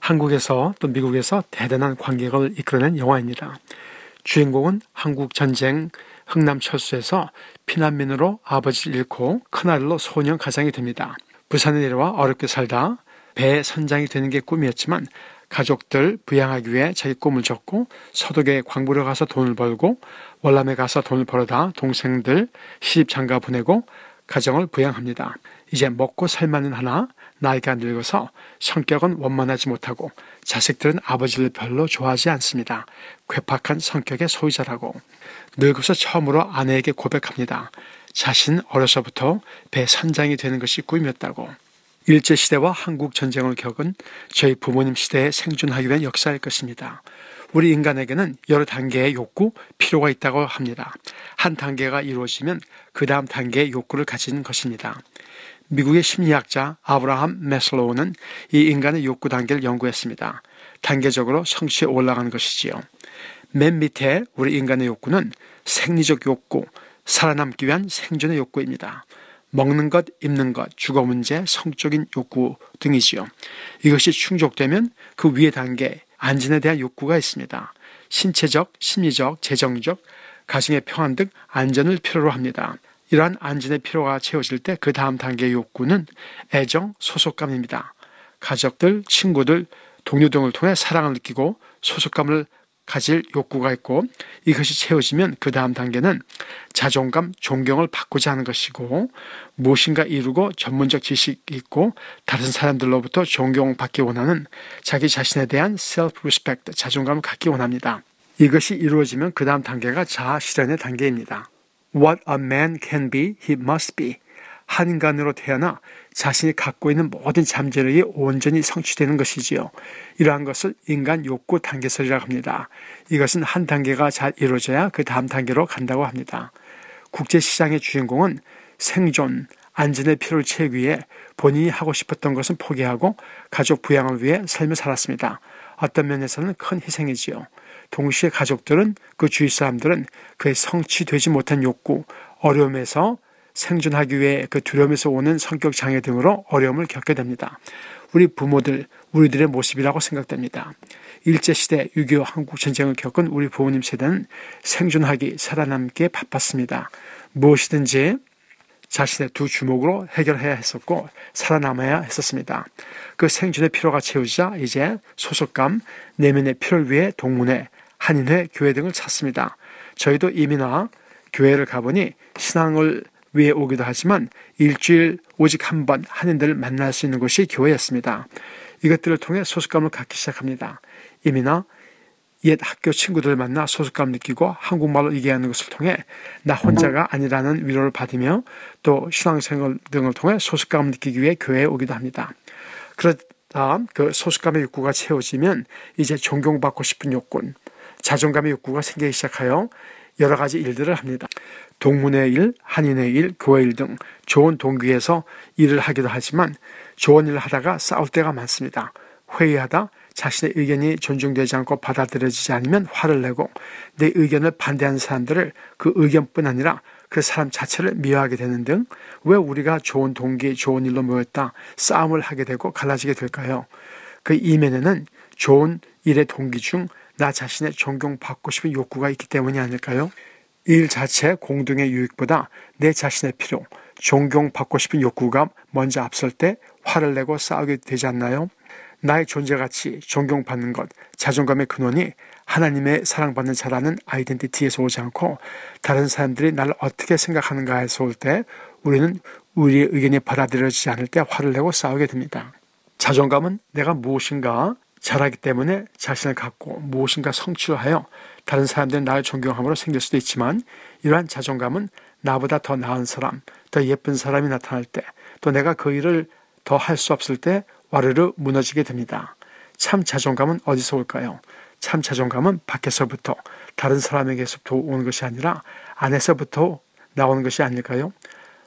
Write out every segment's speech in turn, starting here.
한국에서 또 미국에서 대단한 관객을 이끌어낸 영화입니다. 주인공은 한국 전쟁 흥남 철수에서 피난민으로 아버지를 잃고 큰아들로 소년 가장이 됩니다. 부산에 내려와 어렵게 살다 배 선장이 되는 게 꿈이었지만 가족들 부양하기 위해 자기 꿈을 접고 서독에 광부를 가서 돈을 벌고 월남에 가서 돈을 벌어다 동생들 시집 장가 보내고 가정을 부양합니다. 이제 먹고 살만은 하나 나이가 늙어서 성격은 원만하지 못하고 자식들은 아버지를 별로 좋아하지 않습니다. 괴팍한 성격의 소유자라고 늙어서 처음으로 아내에게 고백합니다. 자신 어려서부터 배 선장이 되는 것이 꿈이었다고. 일제시대와 한국 전쟁을 겪은 저희 부모님 시대에 생존하기 위한 역사일 것입니다. 우리 인간에게는 여러 단계의 욕구, 필요가 있다고 합니다. 한 단계가 이루어지면 그 다음 단계의 욕구를 가지는 것입니다. 미국의 심리학자 아브라함 메슬로우는 이 인간의 욕구 단계를 연구했습니다. 단계적으로 성취에 올라가는 것이지요. 맨 밑에 우리 인간의 욕구는 생리적 욕구, 살아남기 위한 생존의 욕구입니다. 먹는 것, 입는 것, 주거 문제, 성적인 욕구 등이지요. 이것이 충족되면 그 위의 단계, 안전에 대한 욕구가 있습니다. 신체적, 심리적, 재정적, 가정의 평안 등 안전을 필요로 합니다. 이러한 안전의 필요가 채워질 때 그 다음 단계의 욕구는 애정, 소속감입니다. 가족들, 친구들, 동료 등을 통해 사랑을 느끼고 소속감을 가질 욕구가 있고 이것이 채워지면 그 다음 단계는 자존감, 존경을 받고자 하는 것이고 무엇인가 이루고 전문적 지식이 있고 다른 사람들로부터 존경받기 원하는 자기 자신에 대한 self-respect, 자존감을 갖기 원합니다. 이것이 이루어지면 그 다음 단계가 자아 실현의 단계입니다. What a man can be, he must be. 한 인간으로 태어나 자신이 갖고 있는 모든 잠재력이 온전히 성취되는 것이지요. 이러한 것을 인간 욕구 단계설이라고 합니다. 이것은 한 단계가 잘 이루어져야 그 다음 단계로 간다고 합니다. 국제시장의 주인공은 생존, 안전의 필요를 채우기 위해 본인이 하고 싶었던 것은 포기하고 가족 부양을 위해 삶을 살았습니다. 어떤 면에서는 큰 희생이지요. 동시에 가족들은 그 주위 사람들은 그의 성취되지 못한 욕구, 어려움에서 생존하기 위해 그 두려움에서 오는 성격 장애 등으로 어려움을 겪게 됩니다. 우리 부모들, 우리들의 모습이라고 생각됩니다. 일제시대 6.25 한국전쟁을 겪은 우리 부모님 세대는 생존하기, 살아남기에 바빴습니다. 무엇이든지 자신의 두 주먹으로 해결해야 했었고 살아남아야 했었습니다. 그 생존의 필요가 채우자 이제 소속감, 내면의 필요를 위해 동문회, 한인회, 교회 등을 찾습니다. 저희도 이민아 교회를 가보니 신앙을 위해 오기도 하지만 일주일 오직 한 번 한인들을 만날 수 있는 곳이 교회였습니다. 이것들을 통해 소속감을 갖기 시작합니다. 이민아 옛 학교 친구들을 만나 소속감 느끼고 한국말로 얘기하는 것을 통해 나 혼자가 아니라는 위로를 받으며 또 신앙생활 등을 통해 소속감 느끼기 위해 교회에 오기도 합니다. 그러다 그 소속감의 욕구가 채워지면 이제 존경받고 싶은 욕구, 자존감의 욕구가 생기기 시작하여 여러 가지 일들을 합니다. 동문회 일, 한인회 일, 교회 일 등 좋은 동기에서 일을 하기도 하지만 좋은 일을 하다가 싸울 때가 많습니다. 회의하다 자신의 의견이 존중되지 않고 받아들여지지 않으면 화를 내고 내 의견을 반대하는 사람들을 그 의견뿐 아니라 그 사람 자체를 미워하게 되는 등 왜 우리가 좋은 동기, 좋은 일로 모였다 싸움을 하게 되고 갈라지게 될까요? 그 이면에는 좋은 일의 동기 중 나 자신의 존경받고 싶은 욕구가 있기 때문이 아닐까요? 일 자체 공동의 유익보다 내 자신의 필요, 존경받고 싶은 욕구가 먼저 앞설 때 화를 내고 싸우게 되지 않나요? 나의 존재 가치, 존경받는 것, 자존감의 근원이 하나님의 사랑받는 자라는 아이덴티티에서 오지 않고 다른 사람들이 나를 어떻게 생각하는가에서 올 때 우리는 우리의 의견이 받아들여지지 않을 때 화를 내고 싸우게 됩니다. 자존감은 내가 무엇인가 잘하기 때문에 자신을 갖고 무엇인가 성취를 하여 다른 사람들은 나를 존경함으로 생길 수도 있지만 이러한 자존감은 나보다 더 나은 사람, 더 예쁜 사람이 나타날 때, 또 내가 그 일을 더 할 수 없을 때 와르르 무너지게 됩니다. 참 자존감은 어디서 올까요? 참 자존감은 밖에서부터 다른 사람에게서부터 오는 것이 아니라 안에서부터 나오는 것이 아닐까요?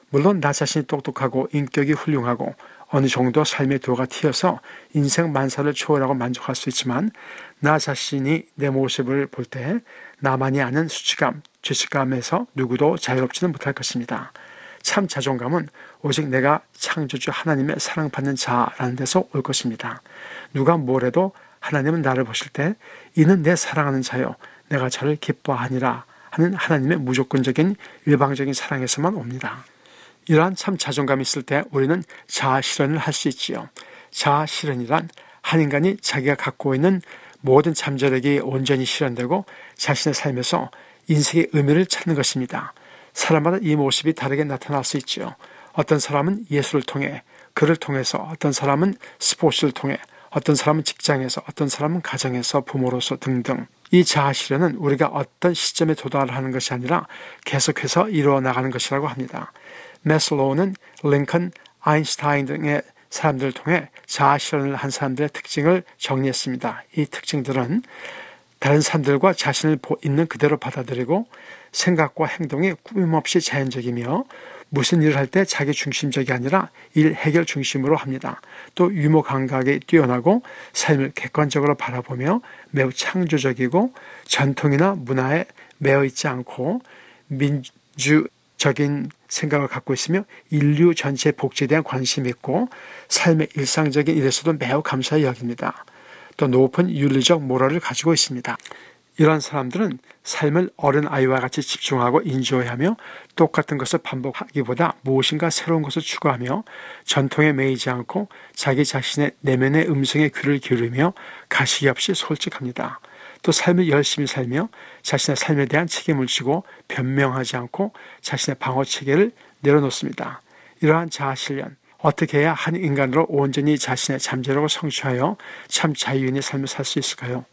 물론 나 자신이 똑똑하고 인격이 훌륭하고 어느 정도 삶의 도가 튀어서 인생 만사를 초월하고 만족할 수 있지만 나 자신이 내 모습을 볼 때 나만이 아는 수치감, 죄책감에서 누구도 자유롭지는 못할 것입니다. 참 자존감은 오직 내가 창조주 하나님의 사랑받는 자라는 데서 올 것입니다. 누가 뭐래도 하나님은 나를 보실 때 이는 내 사랑하는 자요 내가 저를 기뻐하니라 하는 하나님의 무조건적인 일방적인 사랑에서만 옵니다. 이러한 참 자존감이 있을 때 우리는 자아 실현을 할 수 있지요. 자아 실현이란 한 인간이 자기가 갖고 있는 모든 잠재력이 온전히 실현되고 자신의 삶에서 인생의 의미를 찾는 것입니다. 사람마다 이 모습이 다르게 나타날 수 있죠. 어떤 사람은 예술을 통해, 글을 통해서, 어떤 사람은 스포츠를 통해, 어떤 사람은 직장에서, 어떤 사람은 가정에서, 부모로서 등등. 이 자아 실현은 우리가 어떤 시점에 도달하는 것이 아니라 계속해서 이루어 나가는 것이라고 합니다. 메슬로우는 링컨, 아인슈타인 등의 사람들을 통해 자아 실현을 한 사람들의 특징을 정리했습니다. 이 특징들은 다른 사람들과 자신을 있는 그대로 받아들이고 생각과 행동이 꾸밈없이 자연적이며 무슨 일을 할 때 자기 중심적이 아니라 일 해결 중심으로 합니다. 또 유머 감각이 뛰어나고 삶을 객관적으로 바라보며 매우 창조적이고 전통이나 문화에 매여 있지 않고 민주적인 생각을 갖고 있으며 인류 전체의 복지에 대한 관심이 있고 삶의 일상적인 일에서도 매우 감사히 여깁니다. 또 높은 윤리적 모럴을 가지고 있습니다. 이런 사람들은 삶을 어른 아이와 같이 집중하고 인조해하며 똑같은 것을 반복하기보다 무엇인가 새로운 것을 추구하며 전통에 매이지 않고 자기 자신의 내면의 음성에 귀를 기울이며 가식이 없이 솔직합니다. 또 삶을 열심히 살며 자신의 삶에 대한 책임을 지고 변명하지 않고 자신의 방어 체계를 내려놓습니다. 이러한 자아 실련, 어떻게 해야 한 인간으로 온전히 자신의 잠재력을 성취하여 참 자유인의 삶을 살 수 있을까요?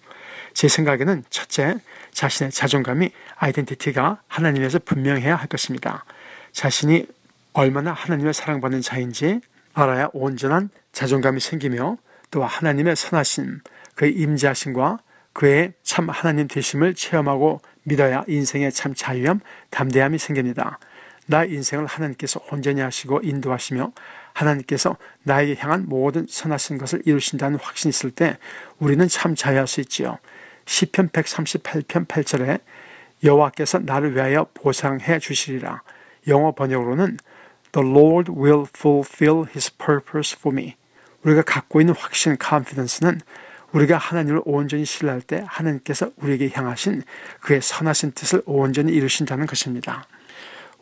제 생각에는 첫째, 자신의 자존감이 아이덴티티가 하나님에서 분명해야 할 것입니다. 자신이 얼마나 하나님의 사랑받는 자인지 알아야 온전한 자존감이 생기며 또 하나님의 선하심, 그의 임자심과 그의 참 하나님 되심을 체험하고 믿어야 인생의 참 자유함, 담대함이 생깁니다. 나 인생을 하나님께서 온전히 하시고 인도하시며 하나님께서 나에게 향한 모든 선하신 것을 이루신다는 확신이 있을 때 우리는 참 자유할 수 있지요. 시편 138편 8절에 여호와께서 나를 위하여 보상해 주시리라. 영어 번역으로는 The Lord will fulfill His purpose for me. 우리가 갖고 있는 확신, confidence는 우리가 하나님을 온전히 신뢰할 때 하나님께서 우리에게 향하신 그의 선하신 뜻을 온전히 이루신다는 것입니다.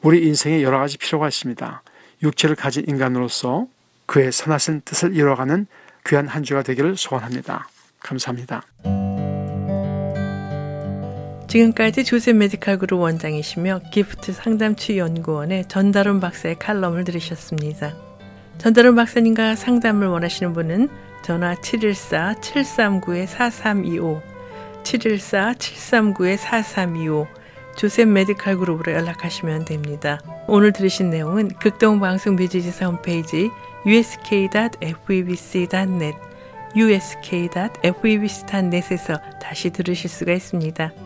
우리 인생에 여러 가지 필요가 있습니다. 육체를 가진 인간으로서 그의 선하신 뜻을 이뤄가는 귀한 한 주가 되기를 소원합니다. 감사합니다. 지금까지 조셉 메디칼 그룹 원장이시며 기프트 상담치유 연구원의 전다론 박사의 칼럼을 들으셨습니다. 전다론 박사님과 상담을 원하시는 분은 전화 714-739-4325 714-739-4325 조셉 메디칼 그룹으로 연락하시면 됩니다. 오늘 들으신 내용은 극동방송 미주지사 홈페이지 usk.febc.net usk.febc.net에서 다시 들으실 수가 있습니다.